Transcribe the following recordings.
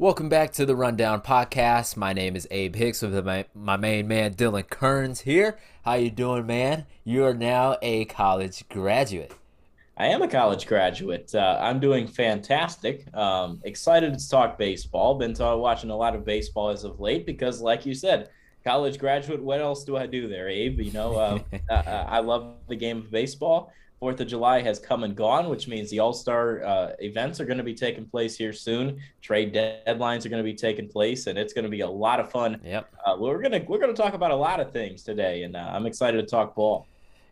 Welcome back to the Rundown Podcast. My name is Abe Hicks with my, my main man Dylan Kearns here. How you doing, man? You are now a college graduate. I am a college graduate. Uh, I'm doing fantastic. Um, excited to talk baseball. Been watching a lot of baseball as of late because, like you said, college graduate. What else do I do there, Abe? You know, uh, I, I love the game of baseball. Fourth of July has come and gone, which means the All Star uh, events are going to be taking place here soon. Trade deadlines are going to be taking place, and it's going to be a lot of fun. Yep. Uh, we're gonna we're gonna talk about a lot of things today, and uh, I'm excited to talk ball.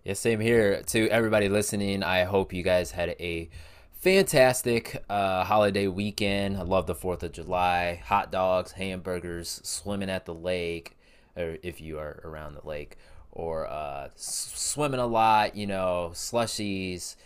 Yeah, same here. To everybody listening, I hope you guys had a fantastic uh, holiday weekend. I love the Fourth of July, hot dogs, hamburgers, swimming at the lake, or if you are around the lake or uh, swimming a lot, you know, slushies,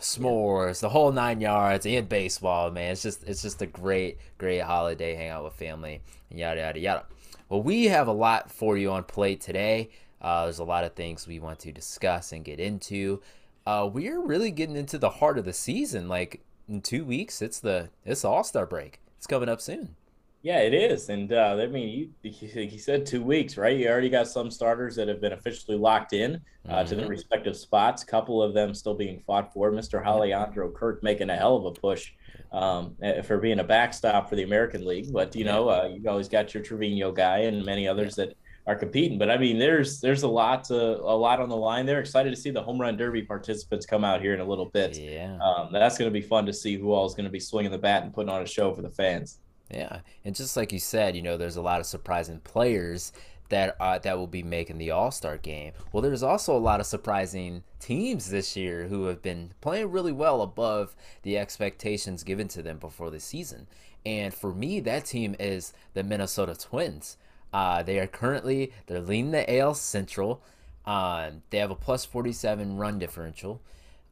s'mores, the whole nine yards, and baseball. Man, it's just it's just a great great holiday. Hang out with family, yada yada yada. Well, we have a lot for you on plate today. Uh, there's a lot of things we want to discuss and get into. Uh, we're really getting into the heart of the season. Like in two weeks, it's the it's All Star break. It's coming up soon. Yeah, it is, and uh, I mean, you, he said two weeks, right? You already got some starters that have been officially locked in uh, mm-hmm. to their respective spots. A couple of them still being fought for. Mr. Alejandro Kirk making a hell of a push um, eh, for being a backstop for the American League, but you know, uh, you always got your Trevino guy and many others that are competing. But I mean, there's there's a lot to, a lot on the line. They're excited to see the home run derby participants come out here in a little bit. Yeah, um, that's going to be fun to see who all is going to be swinging the bat and putting on a show for the fans. Yeah, and just like you said, you know, there's a lot of surprising players that uh, that will be making the All Star game. Well, there's also a lot of surprising teams this year who have been playing really well above the expectations given to them before the season. And for me, that team is the Minnesota Twins. Uh, they are currently they're leading the AL Central. Um, they have a plus 47 run differential.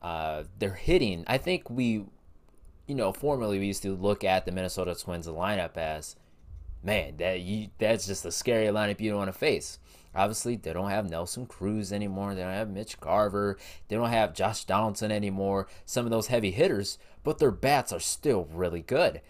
Uh, they're hitting. I think we you know, formerly we used to look at the Minnesota Twins lineup as, man, that you that's just a scary lineup you don't want to face. Obviously, they don't have Nelson Cruz anymore. They don't have Mitch Garver. They don't have Josh Donaldson anymore. Some of those heavy hitters, but their bats are still really good.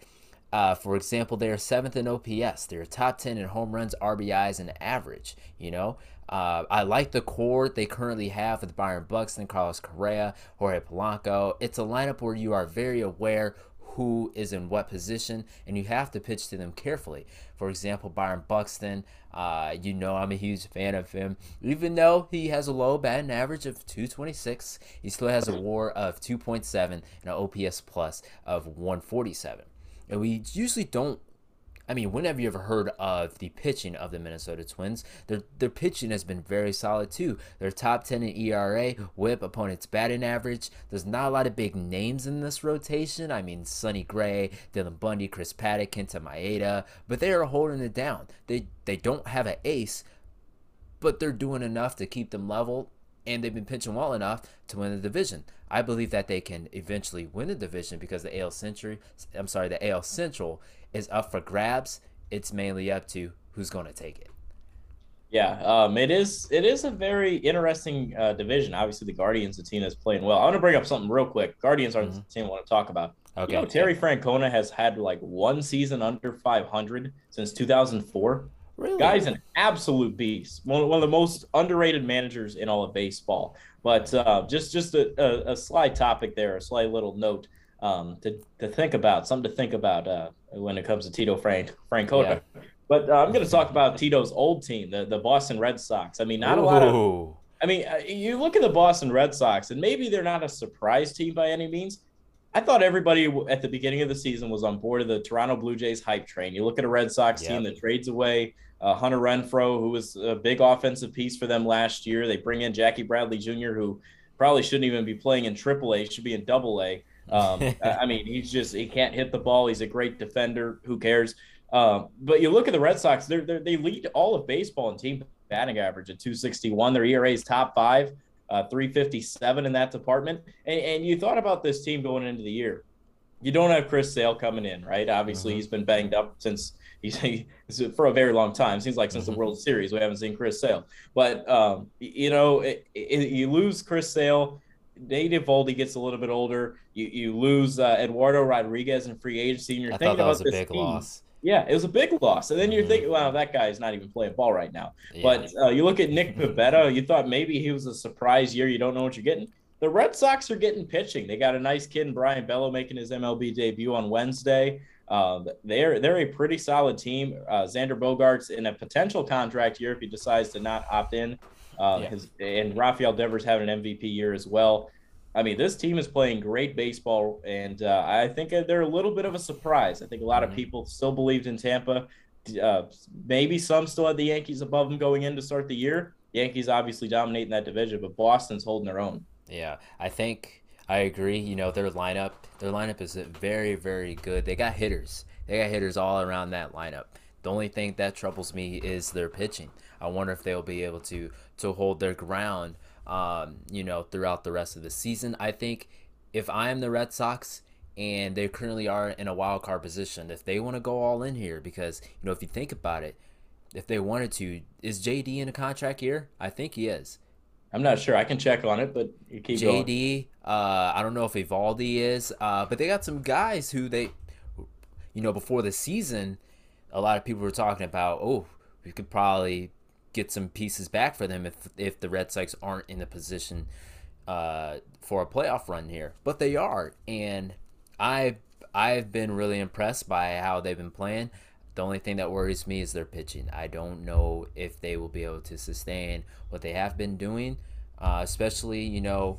Uh, for example, they are seventh in OPS. They're top 10 in home runs, RBIs, and average. You know, uh, I like the core they currently have with Byron Buxton, Carlos Correa, Jorge Polanco. It's a lineup where you are very aware who is in what position, and you have to pitch to them carefully. For example, Byron Buxton, uh, you know I'm a huge fan of him. Even though he has a low batting average of 226, he still has a WAR of 2.7 and an OPS plus of 147. And we usually don't I mean, when have you ever heard of the pitching of the Minnesota Twins? Their their pitching has been very solid too. They're top ten in ERA, WHIP, opponent's batting average. There's not a lot of big names in this rotation. I mean, Sonny Gray, Dylan Bundy, Chris Paddack, Kenta Maeda, but they are holding it down. They they don't have an ace, but they're doing enough to keep them level and they've been pitching well enough to win the division. I believe that they can eventually win the division because the AL Central, I'm sorry, the AL Central is up for grabs. It's mainly up to who's going to take it. Yeah, um, it is. It is a very interesting uh, division. Obviously, the Guardians, the team is playing well. I want to bring up something real quick. Guardians are mm-hmm. the team I want to talk about. Okay. You know, Terry Francona has had like one season under 500 since 2004. Really? Guy's an absolute beast. One, one of the most underrated managers in all of baseball. But uh, just just a, a, a, slight topic there, a slight little note um, to, to think about, something to think about uh, when it comes to Tito Frank Francona. Yeah. But uh, I'm going to talk about Tito's old team, the, the Boston Red Sox. I mean, not Ooh. a lot of. I mean, uh, you look at the Boston Red Sox, and maybe they're not a surprise team by any means. I thought everybody at the beginning of the season was on board of the Toronto Blue Jays hype train. You look at a Red Sox yep. team that trades away uh, Hunter Renfroe, who was a big offensive piece for them last year. They bring in Jackie Bradley Jr., who probably shouldn't even be playing in AAA, should be in Double A. Um, I mean, he's just he can't hit the ball. He's a great defender. Who cares? Um, but you look at the Red Sox; they're, they're, they lead all of baseball in team batting average at 261. Their ERA is top five, uh, 357 in that department. And, and you thought about this team going into the year. You don't have Chris Sale coming in, right? Obviously, mm-hmm. he's been banged up since he's he, for a very long time. Seems like since mm-hmm. the World Series, we haven't seen Chris Sale. But um, you know, it, it, you lose Chris Sale Nate Eovaldi gets a little bit older. You you lose uh, Eduardo Rodriguez in free agency, and you're I thinking that about was a big team. loss. Yeah, it was a big loss. And then you're mm-hmm. thinking, wow, that guy is not even playing ball right now. Yeah. But uh, you look at Nick Pivetta, you thought maybe he was a surprise year. You don't know what you're getting. The Red Sox are getting pitching. They got a nice kid, Brayan Bello, making his MLB debut on Wednesday. Uh, they're they're a pretty solid team. Uh, Xander Bogaerts in a potential contract year if he decides to not opt in. Uh, yeah. his, and Rafael Devers having an MVP year as well. I mean, this team is playing great baseball, and uh, I think they're a little bit of a surprise. I think a lot mm-hmm. of people still believed in Tampa. Uh, maybe some still had the Yankees above them going in to start the year. Yankees obviously dominating that division, but Boston's holding their own. Yeah, I think I agree. You know, their lineup, their lineup is very, very good. They got hitters. They got hitters all around that lineup. The only thing that troubles me is their pitching. I wonder if they'll be able to to hold their ground um, you know, throughout the rest of the season. I think if I am the Red Sox and they currently are in a wild card position, if they want to go all in here, because you know, if you think about it, if they wanted to, is JD in a contract year? I think he is. I'm not sure. I can check on it, but you keep going. JD. Uh, I don't know if Eovaldi is, uh, but they got some guys who they, you know, before the season, a lot of people were talking about. Oh, we could probably get some pieces back for them if if the Red Sox aren't in a position uh, for a playoff run here. But they are, and I I've been really impressed by how they've been playing. The only thing that worries me is their pitching. I don't know if they will be able to sustain what they have been doing, uh, especially you know,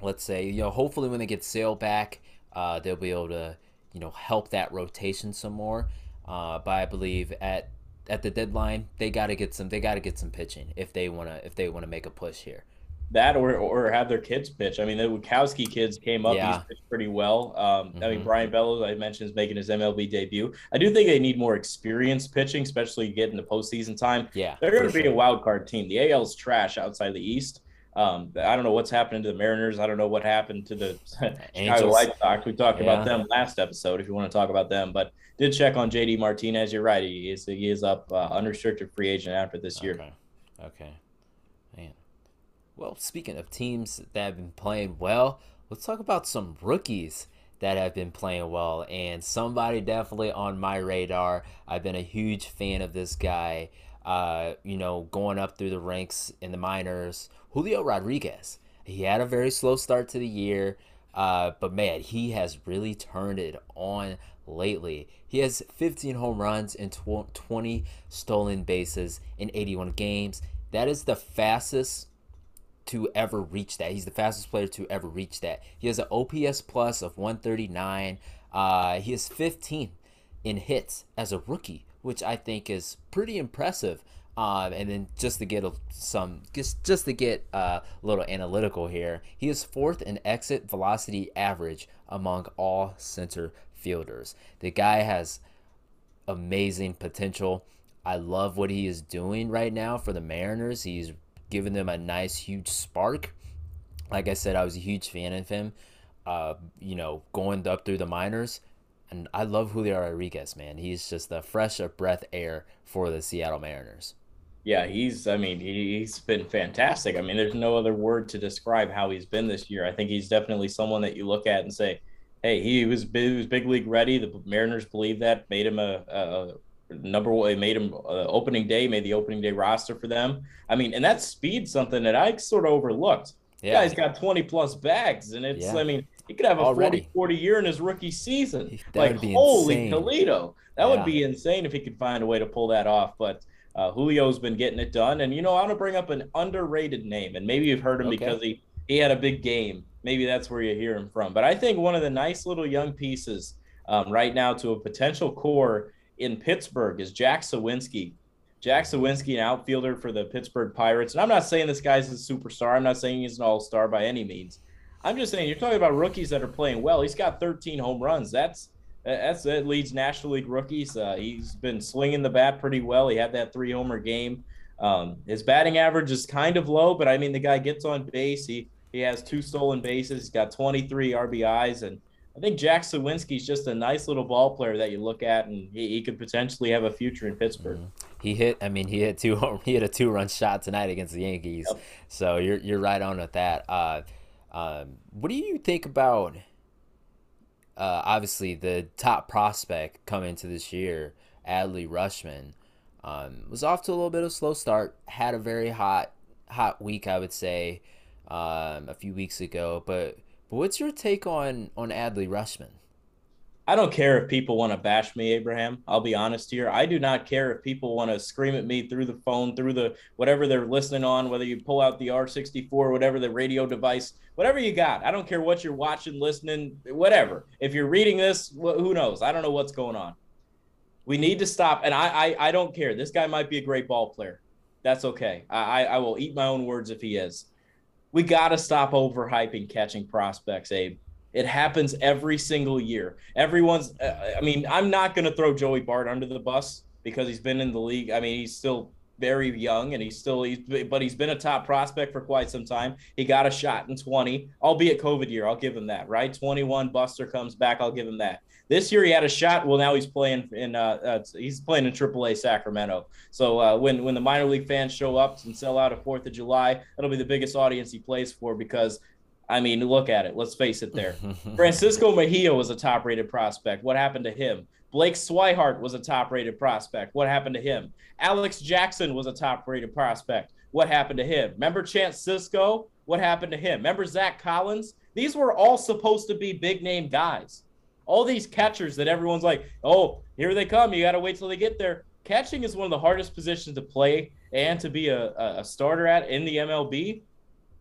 let's say you know, hopefully when they get Sale back, uh, they'll be able to you know help that rotation some more. Uh, but I believe at at the deadline, they got to get some. They got to get some pitching if they want to. If they want to make a push here. That or or have their kids pitch. I mean, the Winckowski kids came up. Yeah. He's pretty well. Um, mm-hmm. I mean, Brian Bellows, I mentioned, is making his MLB debut. I do think they need more experience pitching, especially getting the postseason time. Yeah, they're going to be sure. a wild card team. The AL's trash outside the East. Um, I don't know what's happening to the Mariners. I don't know what happened to the Chicago White Sox. We talked yeah. about them last episode. If you want to talk about them, but did check on JD Martinez. You're right. He is he is up uh, unrestricted free agent after this year. Okay. Okay. Man. Well, speaking of teams that have been playing well, let's talk about some rookies that have been playing well. And somebody definitely on my radar. I've been a huge fan of this guy. Uh, you know, going up through the ranks in the minors Julio Rodriguez. He had a very slow start to the year, uh, but man, he has really turned it on lately. He has 15 home runs and 20 stolen bases in 81 games. That is the fastest to ever reach that. He's the fastest player to ever reach that. He has an OPS plus of 139. Uh, he is 15 in hits as a rookie, which I think is pretty impressive. Um, and then just to get some, just just to get uh, a little analytical here, he is fourth in exit velocity average among all center fielders. The guy has amazing potential. I love what he is doing right now for the Mariners. He's giving them a nice, huge spark. Like I said, I was a huge fan of him. Uh, you know, going up through the minors, and I love Julio Rodriguez, man. He's just the fresh of breath air for the Seattle Mariners. Yeah, he's. I mean, he's been fantastic. I mean, there's no other word to describe how he's been this year. I think he's definitely someone that you look at and say, "Hey, he was he was big league ready." The Mariners believe that, made him a, a number one. Made him uh, opening day, made the opening day roster for them. I mean, and that speed something that I sort of overlooked. Yeah, he's got 20 plus bags, and it's. Yeah. I mean, he could have a 40, 40 year in his rookie season. That like holy insane. Toledo, that yeah. would be insane if he could find a way to pull that off. But uh, Julio's been getting it done, and you know I want to bring up an underrated name, and maybe you've heard him okay. because he he had a big game. Maybe that's where you hear him from. But I think one of the nice little young pieces um, right now to a potential core in Pittsburgh is Jack Suwinski. Jack Suwinski, an outfielder for the Pittsburgh Pirates. And I'm not saying this guy's a superstar. I'm not saying he's an all star by any means. I'm just saying you're talking about rookies that are playing well. He's got 13 home runs. That's that's that leads National League rookies. Uh, he's been slinging the bat pretty well. He had that three homer game. Um, his batting average is kind of low, but I mean the guy gets on base. He he has two stolen bases. He's got 23 RBIs, and I think Jack Suwinski's just a nice little ball player that you look at, and he, he could potentially have a future in Pittsburgh. Mm-hmm. He hit. I mean, he hit two. He hit a two run shot tonight against the Yankees. Yep. So you're you're right on with that. Uh, um, what do you think about? uh, obviously the top prospect coming into this year, Adley Rutschman? um, was off to a little bit of slow start. Had a very hot hot week, I would say, um, a few weeks ago. But but what's your take on on Adley Rutschman? I don't care if people want to bash me, Abraham. I'll be honest here. I do not care if people want to scream at me through the phone, through the whatever they're listening on, whether you pull out the R64, whatever the radio device, whatever you got. I don't care what you're watching, listening, whatever. If you're reading this, who knows? I don't know what's going on. We need to stop. And I, I, I don't care. This guy might be a great ball player. That's okay. I, I will eat my own words if he is. We got to stop overhyping catching prospects, Abe. It happens every single year. Everyone's, uh, I mean, I'm not going to throw Joey Bart under the bus because he's been in the league. I mean, he's still very young and he's still, he's, but he's been a top prospect for quite some time. He got a shot in 20, albeit COVID year. I'll give him that, right? 21, Buster comes back. I'll give him that. This year he had a shot. Well, now he's playing in uh, uh he's playing in AAA Sacramento. So uh, when when the minor league fans show up and sell out a Fourth of July, that'll be the biggest audience he plays for because I mean, look at it. Let's face it there. Francisco Mejia was a top rated prospect. What happened to him? Blake Swihart was a top rated prospect. What happened to him? Alex Jackson was a top rated prospect. What happened to him? Remember Chance Sisco? What happened to him? Remember Zack Collins? These were all supposed to be big name guys. All these catchers that everyone's like, oh, here they come. You got to wait till they get there. Catching is one of the hardest positions to play and to be a, a starter at in the MLB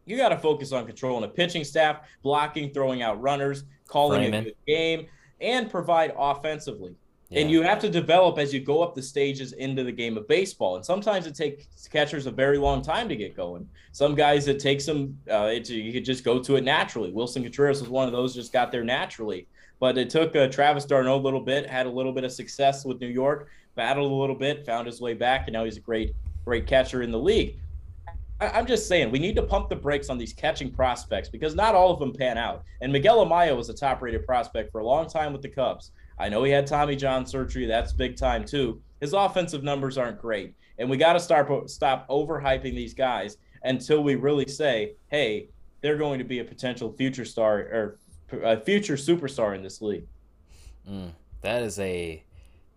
you got to focus on controlling a pitching staff, blocking, throwing out runners, calling Freeman. a good game, and provide offensively. Yeah. And you have to develop as you go up the stages into the game of baseball. And sometimes it takes catchers a very long time to get going. Some guys it takes them, uh, it, you could just go to it naturally. Willson Contreras was one of those, just got there naturally. But it took uh, Travis d'Arnaud a little bit, had a little bit of success with New York, battled a little bit, found his way back, and now he's a great, great catcher in the league. I'm just saying we need to pump the brakes on these catching prospects because not all of them pan out. And Miguel Amaya was a top-rated prospect for a long time with the Cubs. I know he had Tommy John surgery; that's big time too. His offensive numbers aren't great, and we got to start stop overhyping these guys until we really say, "Hey, they're going to be a potential future star or a future superstar in this league." Mm, that is a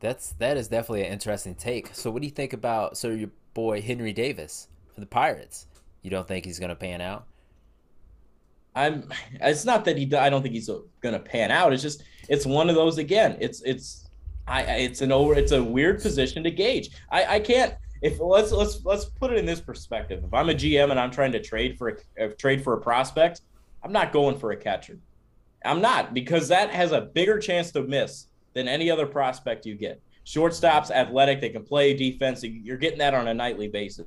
that's that is definitely an interesting take. So, what do you think about so your boy Henry Davis? For the Pirates. You don't think he's going to pan out? I'm. It's not that he. I don't think he's going to pan out. It's just. It's one of those again. It's. It's. I. It's an over. It's a weird position to gauge. I. I can't. If let's let's let's put it in this perspective. If I'm a GM and I'm trying to trade for a uh, trade for a prospect, I'm not going for a catcher. I'm not because that has a bigger chance to miss than any other prospect you get. Shortstops, athletic, they can play defense. You're getting that on a nightly basis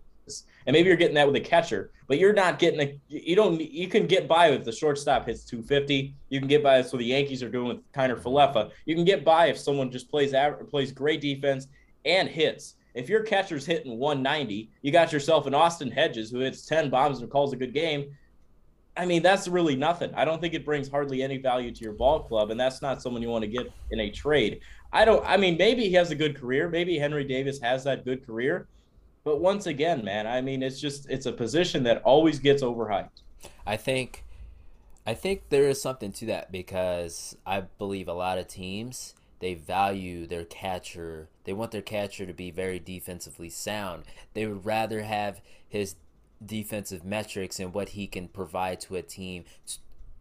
and maybe you're getting that with a catcher, but you're not getting a. You don't. You can get by if the shortstop hits 250. You can get by. That's what the Yankees are doing with Kiner Falefa. You can get by if someone just plays plays great defense and hits. If your catcher's hitting 190, you got yourself an Austin Hedges who hits 10 bombs and calls a good game. I mean, that's really nothing. I don't think it brings hardly any value to your ball club, and that's not someone you want to get in a trade. I don't. I mean, maybe he has a good career. Maybe Henry Davis has that good career, but once again, man, I mean, it's just it's a position that always gets overhyped. I think I think there is something to that because I believe a lot of teams they value their catcher. They want their catcher to be very defensively sound. They would rather have his defensive metrics and what he can provide to a team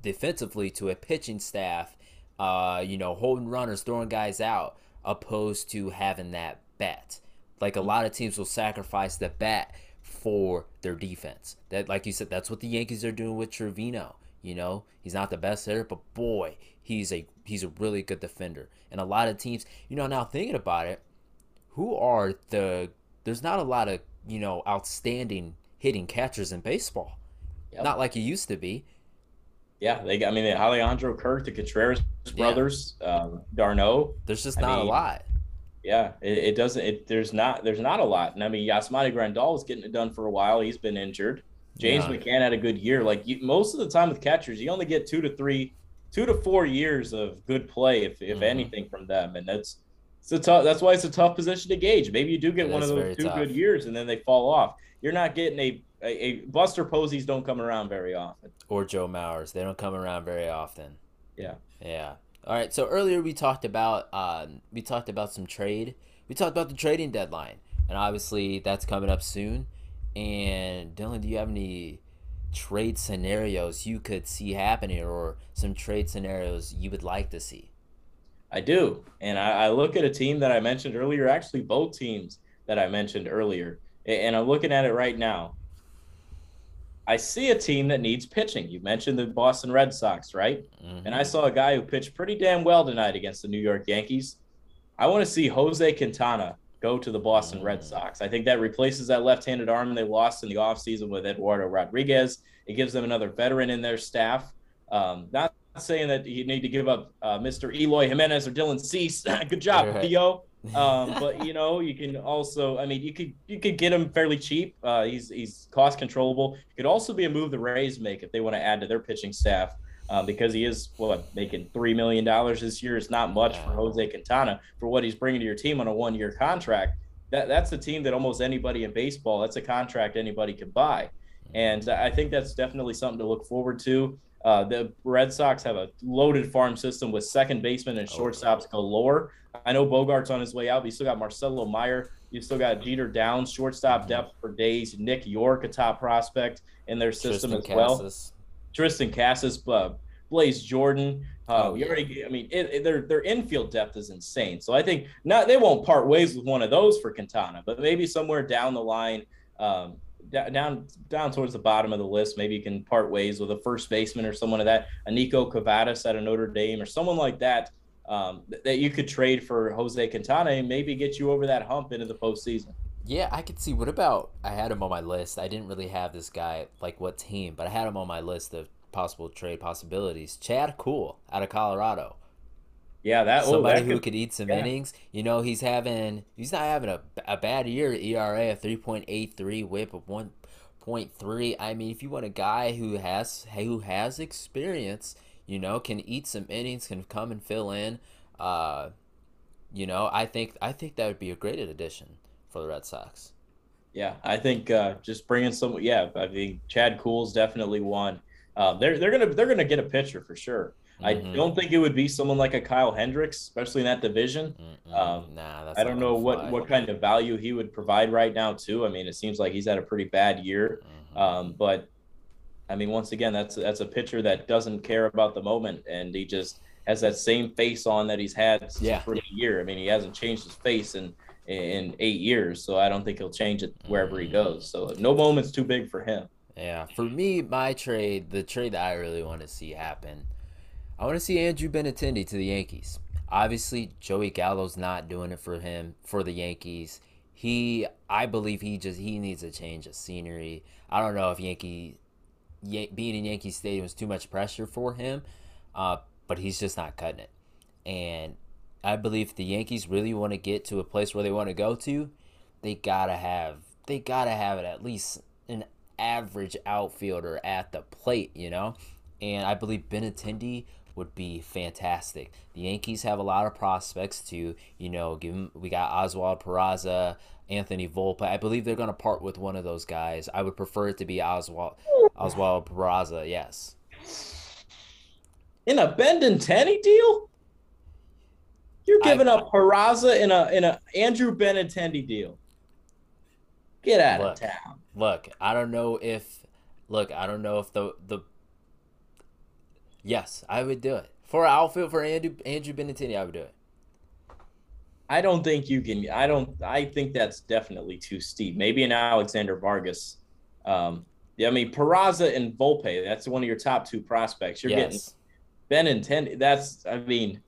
defensively to a pitching staff, uh, you know, holding runners, throwing guys out, opposed to having that bet. Like a lot of teams will sacrifice the bat for their defense. That, like you said, that's what the Yankees are doing with Trevino. You know, he's not the best hitter, but boy, he's a he's a really good defender. And a lot of teams, you know, now thinking about it, who are the there's not a lot of you know outstanding hitting catchers in baseball. Yep. Not like it used to be. Yeah, they. I mean, Alejandro Kirk, the Contreras brothers, yeah. um, d'Arnaud. There's just not I mean, a lot. Yeah, it, it, doesn't. It there's not there's not a lot. And I mean, Yasmani Grandal was getting it done for a while. He's been injured. James yeah. McCann had a good year. Like you, most of the time with catchers, you only get two to three, two to four years of good play, if if mm-hmm. anything, from them. And that's it's a tough. That's why it's a tough position to gauge. Maybe you do get it one of those two tough. good years, and then they fall off. You're not getting a, a, a Buster Poseys don't come around very often. Or Joe Mauers, they don't come around very often. Yeah. Yeah. All right. So earlier we talked about um, we talked about some trade. We talked about the trading deadline, and obviously that's coming up soon. And Dylan, do you have any trade scenarios you could see happening, or some trade scenarios you would like to see? I do, and I, I look at a team that I mentioned earlier. Actually, both teams that I mentioned earlier, and I'm looking at it right now. I see a team that needs pitching. You mentioned the Boston Red Sox, right? Mm-hmm. And I saw a guy who pitched pretty damn well tonight against the New York Yankees. I want to see Jose Quintana go to the Boston mm-hmm. Red mm. Sox. I think that replaces that left-handed arm they lost in the offseason with Eduardo Rodriguez. It gives them another veteran in their staff. Um, not saying that you need to give up uh, Mr. Eloy Jimenez or Dylan Cease. Good job, right. Theo. Um, but you know, you can also, I mean, you could you could get him fairly cheap. Uh, he's he's cost controllable. It could also be a move the Rays make if they want to add to their pitching staff. Um, because he is what making three million dollars this year is not much for Jose Quintana for what he's bringing to your team on a one-year contract. That that's a team that almost anybody in baseball. That's a contract anybody could buy, and I think that's definitely something to look forward to. Uh, the Red Sox have a loaded farm system with second baseman and oh, shortstops galore. I know Bogaerts on his way out, but you still got Marcelo Meyer. You still got Jeter Downs, shortstop mm-hmm. depth for days. Nick Yorke, a top prospect in their system Triston as well. Casas. Triston Casas, uh, Blaze Jordan. Uh, oh, already, I mean, it, it, their their infield depth is insane. So I think not they won't part ways with one of those for Quintana, but maybe somewhere down the line, um, down down towards the bottom of the list, maybe you can part ways with a first baseman or someone of that, a Niko Kavadas at a Notre Dame or someone like that um, that you could trade for Jose Quintana and maybe get you over that hump into the postseason. Yeah, I could see. What about? I had him on my list. I didn't really have this guy like what team, but I had him on my list of possible trade possibilities. Chad Kuhl out of Colorado. Yeah, that somebody oh, that who could, could eat some yeah. innings. You know, he's having he's not having a, a bad year. ERA of three point eight three, WHIP of one point three. I mean, if you want a guy who has who has experience, you know, can eat some innings, can come and fill in. Uh, you know, I think I think that would be a great addition for the Red Sox. Yeah, I think uh, just bringing some. Yeah, I think Chad Kuhl's definitely one. Uh, they're they're gonna they're gonna get a pitcher for sure. Mm-hmm. I don't think it would be someone like a Kyle Hendricks, especially in that division. Um, nah, I don't know what, what kind of value he would provide right now, too. I mean, it seems like he's had a pretty bad year. Mm-hmm. Um, but I mean, once again, that's that's a pitcher that doesn't care about the moment, and he just has that same face on that he's had since yeah. the year. I mean, he hasn't changed his face in in eight years, so I don't think he'll change it wherever he mm-hmm. goes. So no moment's too big for him. Yeah, for me, my trade, the trade that I really want to see happen I want to see Andrew Benintendi to the Yankees. Obviously, Joey Gallo's not doing it for him for the Yankees. He, I believe he just he needs a change of scenery. I don't know if Yankee being in Yankee Stadium is too much pressure for him, uh, but he's just not cutting it. And I believe the Yankees really want to get to a place where they want to go to, they gotta have they gotta have it at least an average outfielder at the plate, you know. And I believe Benintendi would be fantastic. The Yankees have a lot of prospects to, you know, give them, we got Oswald Peraza, Anthony Volpe. I believe they're going to part with one of those guys. I would prefer it to be Oswald Oswald Peraza, yes. In a Benintendi deal? You're giving I, up Peraza in a in a Andrew Benintendi deal. Get out look, of town. Look, I don't know if look, I don't know if the the Yes, I would do it for outfield for Andrew Andrew Benintendi. I would do it. I don't think you can. I don't. I think that's definitely too steep. Maybe an Alexander Vargas. Um, yeah, I mean Peraza and Volpe. That's one of your top two prospects. You're yes. getting Benintendi. That's. I mean.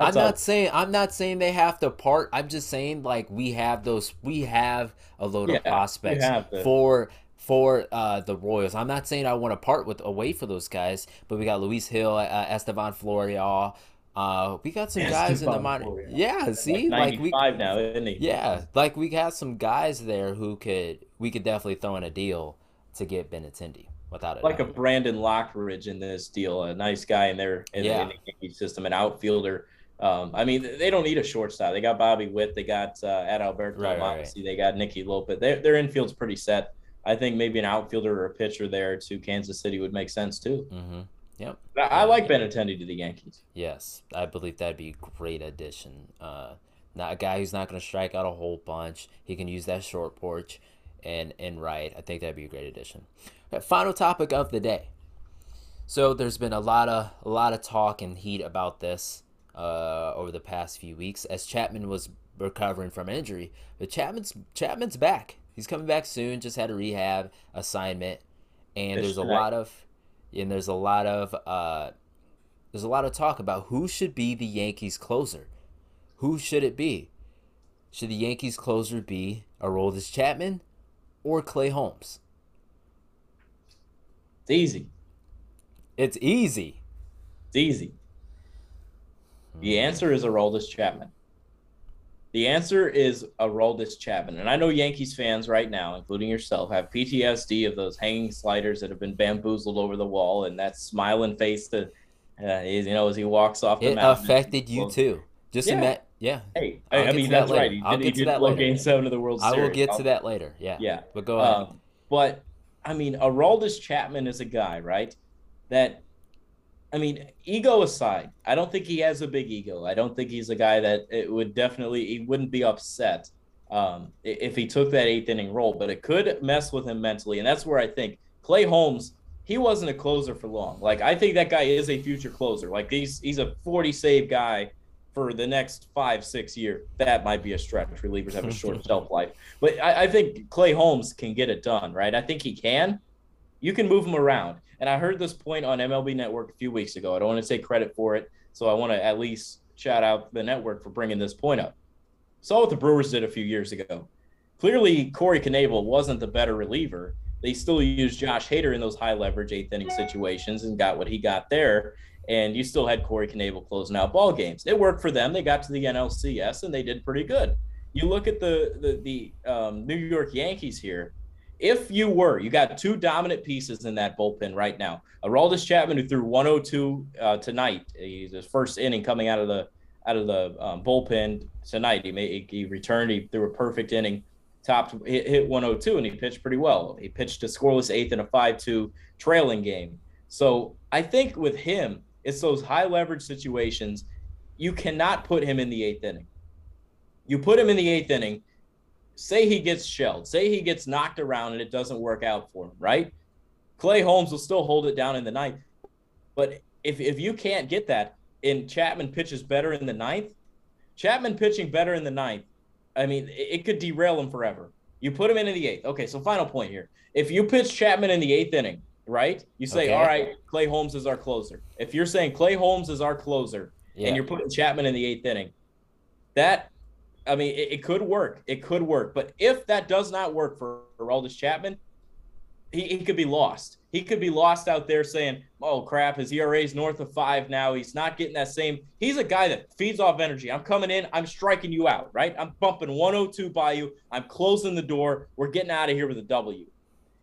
I'm not a, saying I'm not saying they have to part. I'm just saying like we have those. We have a load yeah, of prospects for for uh, the Royals. I'm not saying I want to part with away for those guys, but we got Luis Gil, uh, Estevan Florial. Uh, we got some guys in the minor. Yeah, see, like, like we now, isn't he? Yeah, like we got some guys there who could we could definitely throw in a deal to get Benintendi without it. Like doubt. a Brandon Lockridge in this deal, a nice guy in their in, yeah. in the Yankee system, an outfielder. Um, I mean, they don't need a shortstop. They got Bobby Witt, they got uh, Adalberto right, right, right. they got Nicky Lopez. Their their infield's pretty set. I think maybe an outfielder or a pitcher there to Kansas City would make sense too. Mm-hmm. Yep. I, I like Benintendi to the Yankees. Yes, I believe that'd be a great addition. Uh, not a guy who's not going to strike out a whole bunch. He can use that short porch and and right. I think that'd be a great addition. Right, final topic of the day. So there's been a lot of a lot of talk and heat about this uh, over the past few weeks as Chapman was recovering from injury. But Chapman's Chapman's back. He's coming back soon. Just had a rehab assignment, and there's a lot of and there's a lot of uh, there's a lot of talk about who should be the Yankees closer. Who should it be? Should the Yankees closer be Aroldis Chapman or Clay Holmes? It's easy. It's easy. It's easy. The hmm. answer is Aroldis Chapman. The answer is Aroldis Chapman. And I know Yankees fans right now, including yourself, have PTSD of those hanging sliders that have been bamboozled over the wall and that smiling face that, uh, you know, as he walks off the It affected you too. Just yeah. Met, yeah. Hey, I, I mean, that's right. He I'll did, get to that later. Game seven of the World Series. I will get to that later. Yeah. Yeah. But go ahead. Um, but, I mean, Aroldis Chapman is a guy, right, that I mean, ego aside, I don't think he has a big ego. I don't think he's a guy that it would definitely he wouldn't be upset um, if he took that eighth inning role, but it could mess with him mentally, and that's where I think Clay Holmes. He wasn't a closer for long. Like I think that guy is a future closer. Like he's he's a 40 save guy for the next five six years. That might be a stretch. Relievers have a short shelf life, but I, I think Clay Holmes can get it done. Right? I think he can. You can move him around. And I heard this point on MLB Network a few weeks ago. I don't want to take credit for it, so I want to at least shout out the network for bringing this point up. Saw what the Brewers did a few years ago. Clearly, Corey Knebel wasn't the better reliever. They still used Josh Hader in those high leverage eighth inning situations and got what he got there. And you still had Corey Knebel closing out ball games. It worked for them. They got to the NLCS and they did pretty good. You look at the the, the um, New York Yankees here if you were, you got two dominant pieces in that bullpen right now. Aroldis Chapman, who threw 102 uh, tonight, he's his first inning coming out of the out of the um, bullpen tonight. He made he returned, he threw a perfect inning, topped hit, hit 102, and he pitched pretty well. He pitched a scoreless eighth in a 5-2 trailing game. So I think with him, it's those high leverage situations. You cannot put him in the eighth inning. You put him in the eighth inning, say he gets shelled, say he gets knocked around and it doesn't work out for him, right? Clay Holmes will still hold it down in the ninth. But if, if you can't get that and Chapman pitches better in the ninth, Chapman pitching better in the ninth, I mean, it, it could derail him forever. You put him in the eighth. Okay, so final point here. If you pitch Chapman in the eighth inning, right? You say, okay. all right, Clay Holmes is our closer. If you're saying Clay Holmes is our closer yeah. and you're putting Chapman in the eighth inning, that I mean, it, it, could work. It could work. But if that does not work for Aroldis Chapman, he, he could be lost. He could be lost out there saying, oh, crap, his ERA is north of five now. He's not getting that same. He's a guy that feeds off energy. I'm coming in. I'm striking you out, right? I'm bumping 102 by you. I'm closing the door. We're getting out of here with a W.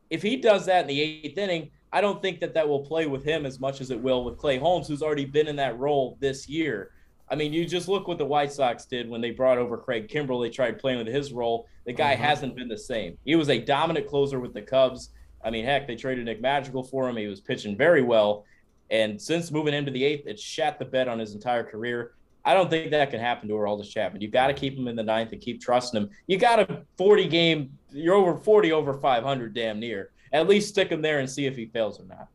If he does that in the eighth inning, I don't think that that will play with him as much as it will with Clay Holmes, who's already been in that role this year. I mean, you just look what the White Sox did when they brought over Craig Kimbrel. They tried playing with his role. The guy uh-huh. hasn't been the same. He was a dominant closer with the Cubs. I mean, heck, they traded Nick Madrigal for him. He was pitching very well. And since moving into the eighth, it shat the bed on his entire career. I don't think that can happen to Aroldis Chapman. You've got to keep him in the ninth and keep trusting him. You got a 40 game, you're over 40 over 500 damn near. At least stick him there and see if he fails or not.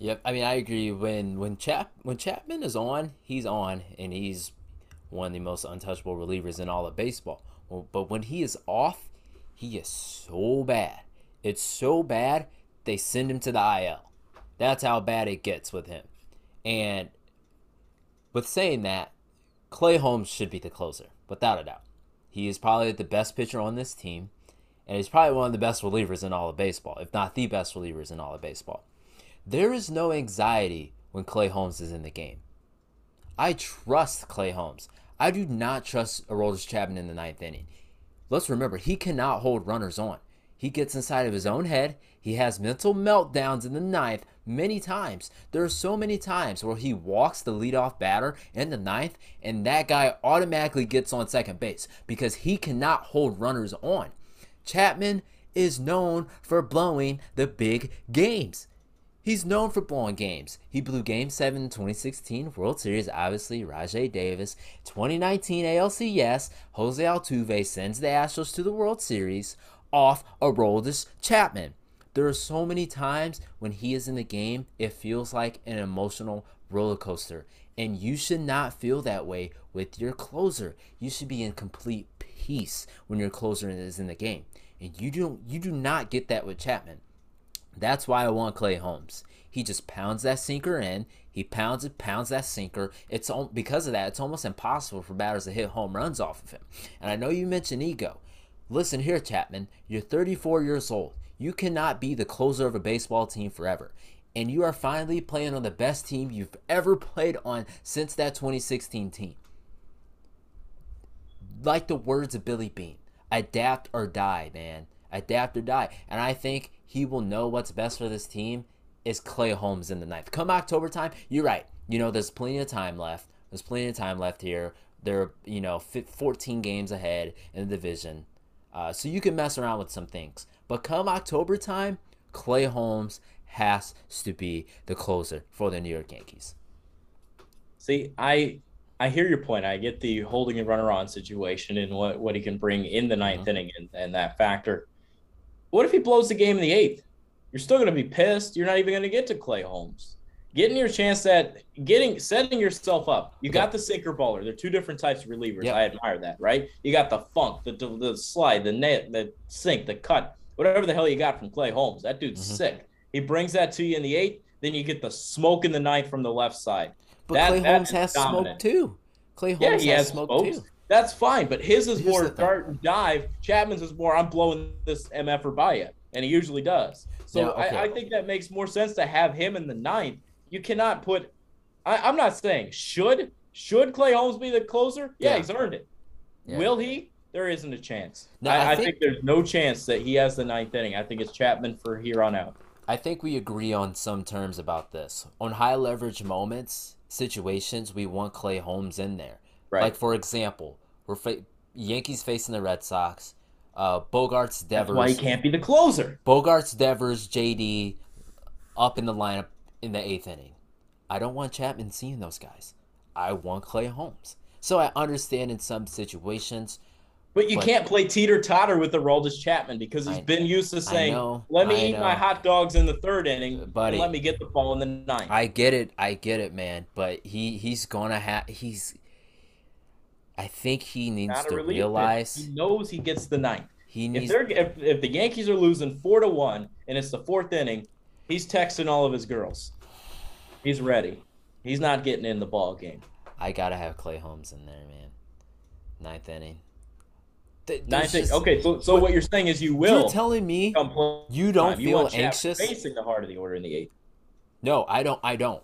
Yep, I mean I agree. When when Chap when Chapman is on, he's on, and he's one of the most untouchable relievers in all of baseball. But when he is off, he is so bad. It's so bad they send him to the IL. That's how bad it gets with him. And with saying that, Clay Holmes should be the closer, without a doubt. He is probably the best pitcher on this team, and he's probably one of the best relievers in all of baseball, if not the best relievers in all of baseball. There is no anxiety when Clay Holmes is in the game. I trust Clay Holmes. I do not trust Aroldis Chapman in the ninth inning. Let's remember, he cannot hold runners on. He gets inside of his own head. He has mental meltdowns in the ninth many times. There are so many times where he walks the leadoff batter in the ninth, and that guy automatically gets on second base because he cannot hold runners on. Chapman is known for blowing the big games. He's known for blowing games. He blew Game 7 in 2016 World Series, obviously, Rajay Davis. 2019 ALCS, Jose Altuve sends the Astros to the World Series off Aroldis Chapman. There are so many times when he is in the game, it feels like an emotional roller coaster. And you should not feel that way with your closer. You should be in complete peace when your closer is in the game. And you do you do not get that with Chapman. That's why I want Clay Holmes. He just pounds that sinker in. He pounds it, pounds that sinker. It's because of that. It's almost impossible for batters to hit home runs off of him. And I know you mentioned ego. Listen here, Chapman. You're 34 years old. You cannot be the closer of a baseball team forever. And you are finally playing on the best team you've ever played on since that 2016 team. Like the words of Billy Beane adapt or die, man. Adapt or die. And I think he will know what's best for this team is Clay Holmes in the ninth. Come October time, you're right. You know, there's plenty of time left. There's plenty of time left here. They're, you know, 14 games ahead in the division. Uh, so you can mess around with some things. But come October time, Clay Holmes has to be the closer for the New York Yankees. See, I I hear your point. I get the holding a runner on situation and what, what he can bring in the 9th mm-hmm. inning and, and that factor. What if he blows the game in the eighth? You're still going to be pissed. You're not even going to get to Clay Holmes. Getting your chance at getting setting yourself up. You got the sinker baller. They're two different types of relievers. I admire that, right? You got the funk, the, the slide, the net, the sink, the cut, whatever the hell you got from Clay Holmes. That dude's mm-hmm. sick. He brings that to you in the eighth. Then you get the smoke in the ninth from the left side. But that, Clay Holmes has dominant. smoke too. Clay Holmes yeah, has, has smoke smokes. too. That's fine, but his is Here's more dart and dive. Chapman's is more I'm blowing this MF or by you and he usually does. So yeah, okay. I, I, think that makes more sense to have him in the ninth. You cannot put. I, am not saying should should Clay Holmes be the closer. Yeah, yeah. he's earned it. Yeah. Will he? There isn't a chance. No, I, I, think, I, think, there's no chance that he has the ninth inning. I think it's Chapman for here on out. I think we agree on some terms about this. On high leverage moments, situations, we want Clay Holmes in there. Right. Like for example, we're fa- Yankees facing the Red Sox. Uh, Bogaerts, Devers. That's why he can't be the closer. Bogaerts, Devers, JD, up in the lineup in the eighth inning. I don't want Chapman seeing those guys. I want Clay Holmes. So I understand in some situations. But you but, can't play teeter totter with the Aroldis Chapman because he's I, been used to saying, know, "Let me I eat know. my hot dogs in the third inning, Buddy, let me get the ball in the ninth. I get it, I get it, man. But he he's gonna have he's I think he needs to realize he knows he gets the ninth. He needs if, if, if the Yankees are losing four to one and it's the fourth inning, he's texting all of his girls. He's ready. He's not getting in the ball game. I gotta have Clay Holmes in there, man. Ninth inning. Ninth inning. Okay, so so what, what, you're saying is you will. You're telling me you don't time. feel you anxious facing the heart of the order in the eighth. No, I don't. I don't.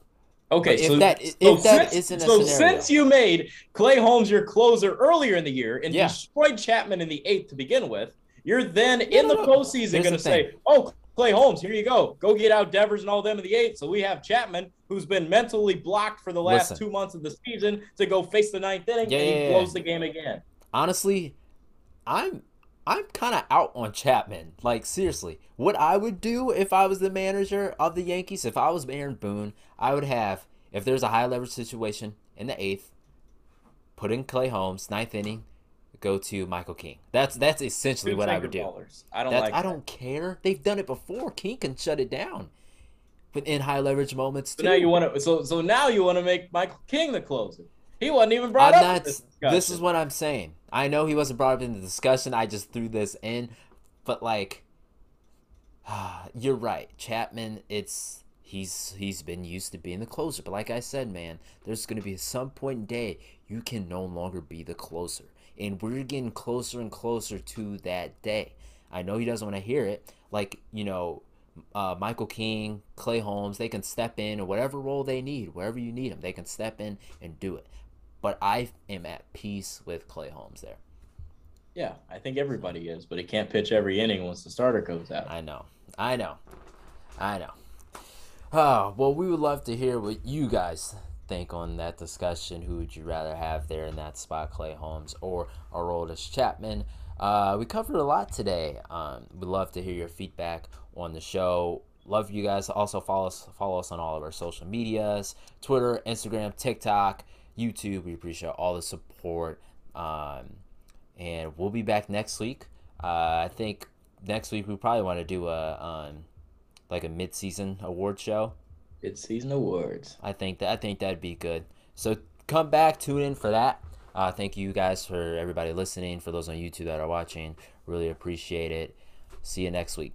Okay, so if that if so that since, isn't a so scenario. since you made Clay Holmes your closer earlier in the year and yeah. destroyed Chapman in the eighth to begin with, you're then no, in the no, postseason going to say, "Oh, Clay Holmes, here you go. Go get out Devers and all them in the eighth." So we have Chapman, who's been mentally blocked for the last Listen. two months of the season, to go face the ninth inning, yeah, and he blows the game again. Honestly, I'm I'm kind of out on Chapman. Like seriously, what I would do if I was the manager of the Yankees, if I was Aaron Boone, I would have if there's a high leverage situation in the eighth, put in Clay Holmes, ninth inning, go to Michael King. That's that's essentially Two what I would do. Ballers. I don't like I don't care. They've done it before. King can shut it down. But in high leverage moments too. So now you want to so so now you want to make Michael King the closer. He wasn't even brought I'm up. Not, this, this is what I'm saying. I know he wasn't brought up in the discussion. I just threw this in, but like, you're right, Chapman. It's he's he's been used to being the closer. But like I said, man, there's gonna be some point in day you can no longer be the closer, and we're getting closer and closer to that day. I know he doesn't want to hear it. Like you know, uh, Michael King, Clay Holmes, they can step in or whatever role they need, wherever you need them, they can step in and do it. But I am at peace with Clay Holmes there. Yeah, I think everybody is, but he can't pitch every inning once the starter goes out. I know. I know. I know. Oh, well, we would love to hear what you guys think on that discussion. Who would you rather have there in that spot, Clay Holmes or Aroldis Chapman? Uh, we covered a lot today. Um, we'd love to hear your feedback on the show. love you guys. Also follow us follow us on all of our social medias: Twitter, Instagram, TikTok, YouTube. We appreciate all the support. Um, and we'll be back next week. Uh, I think next week we probably want to do a um, like a mid-season award show. Mid-season awards. I think that I think that'd be good. So come back, tune in for that. Uh, thank you guys for everybody listening. For those on YouTube that are watching, really appreciate it. See you next week.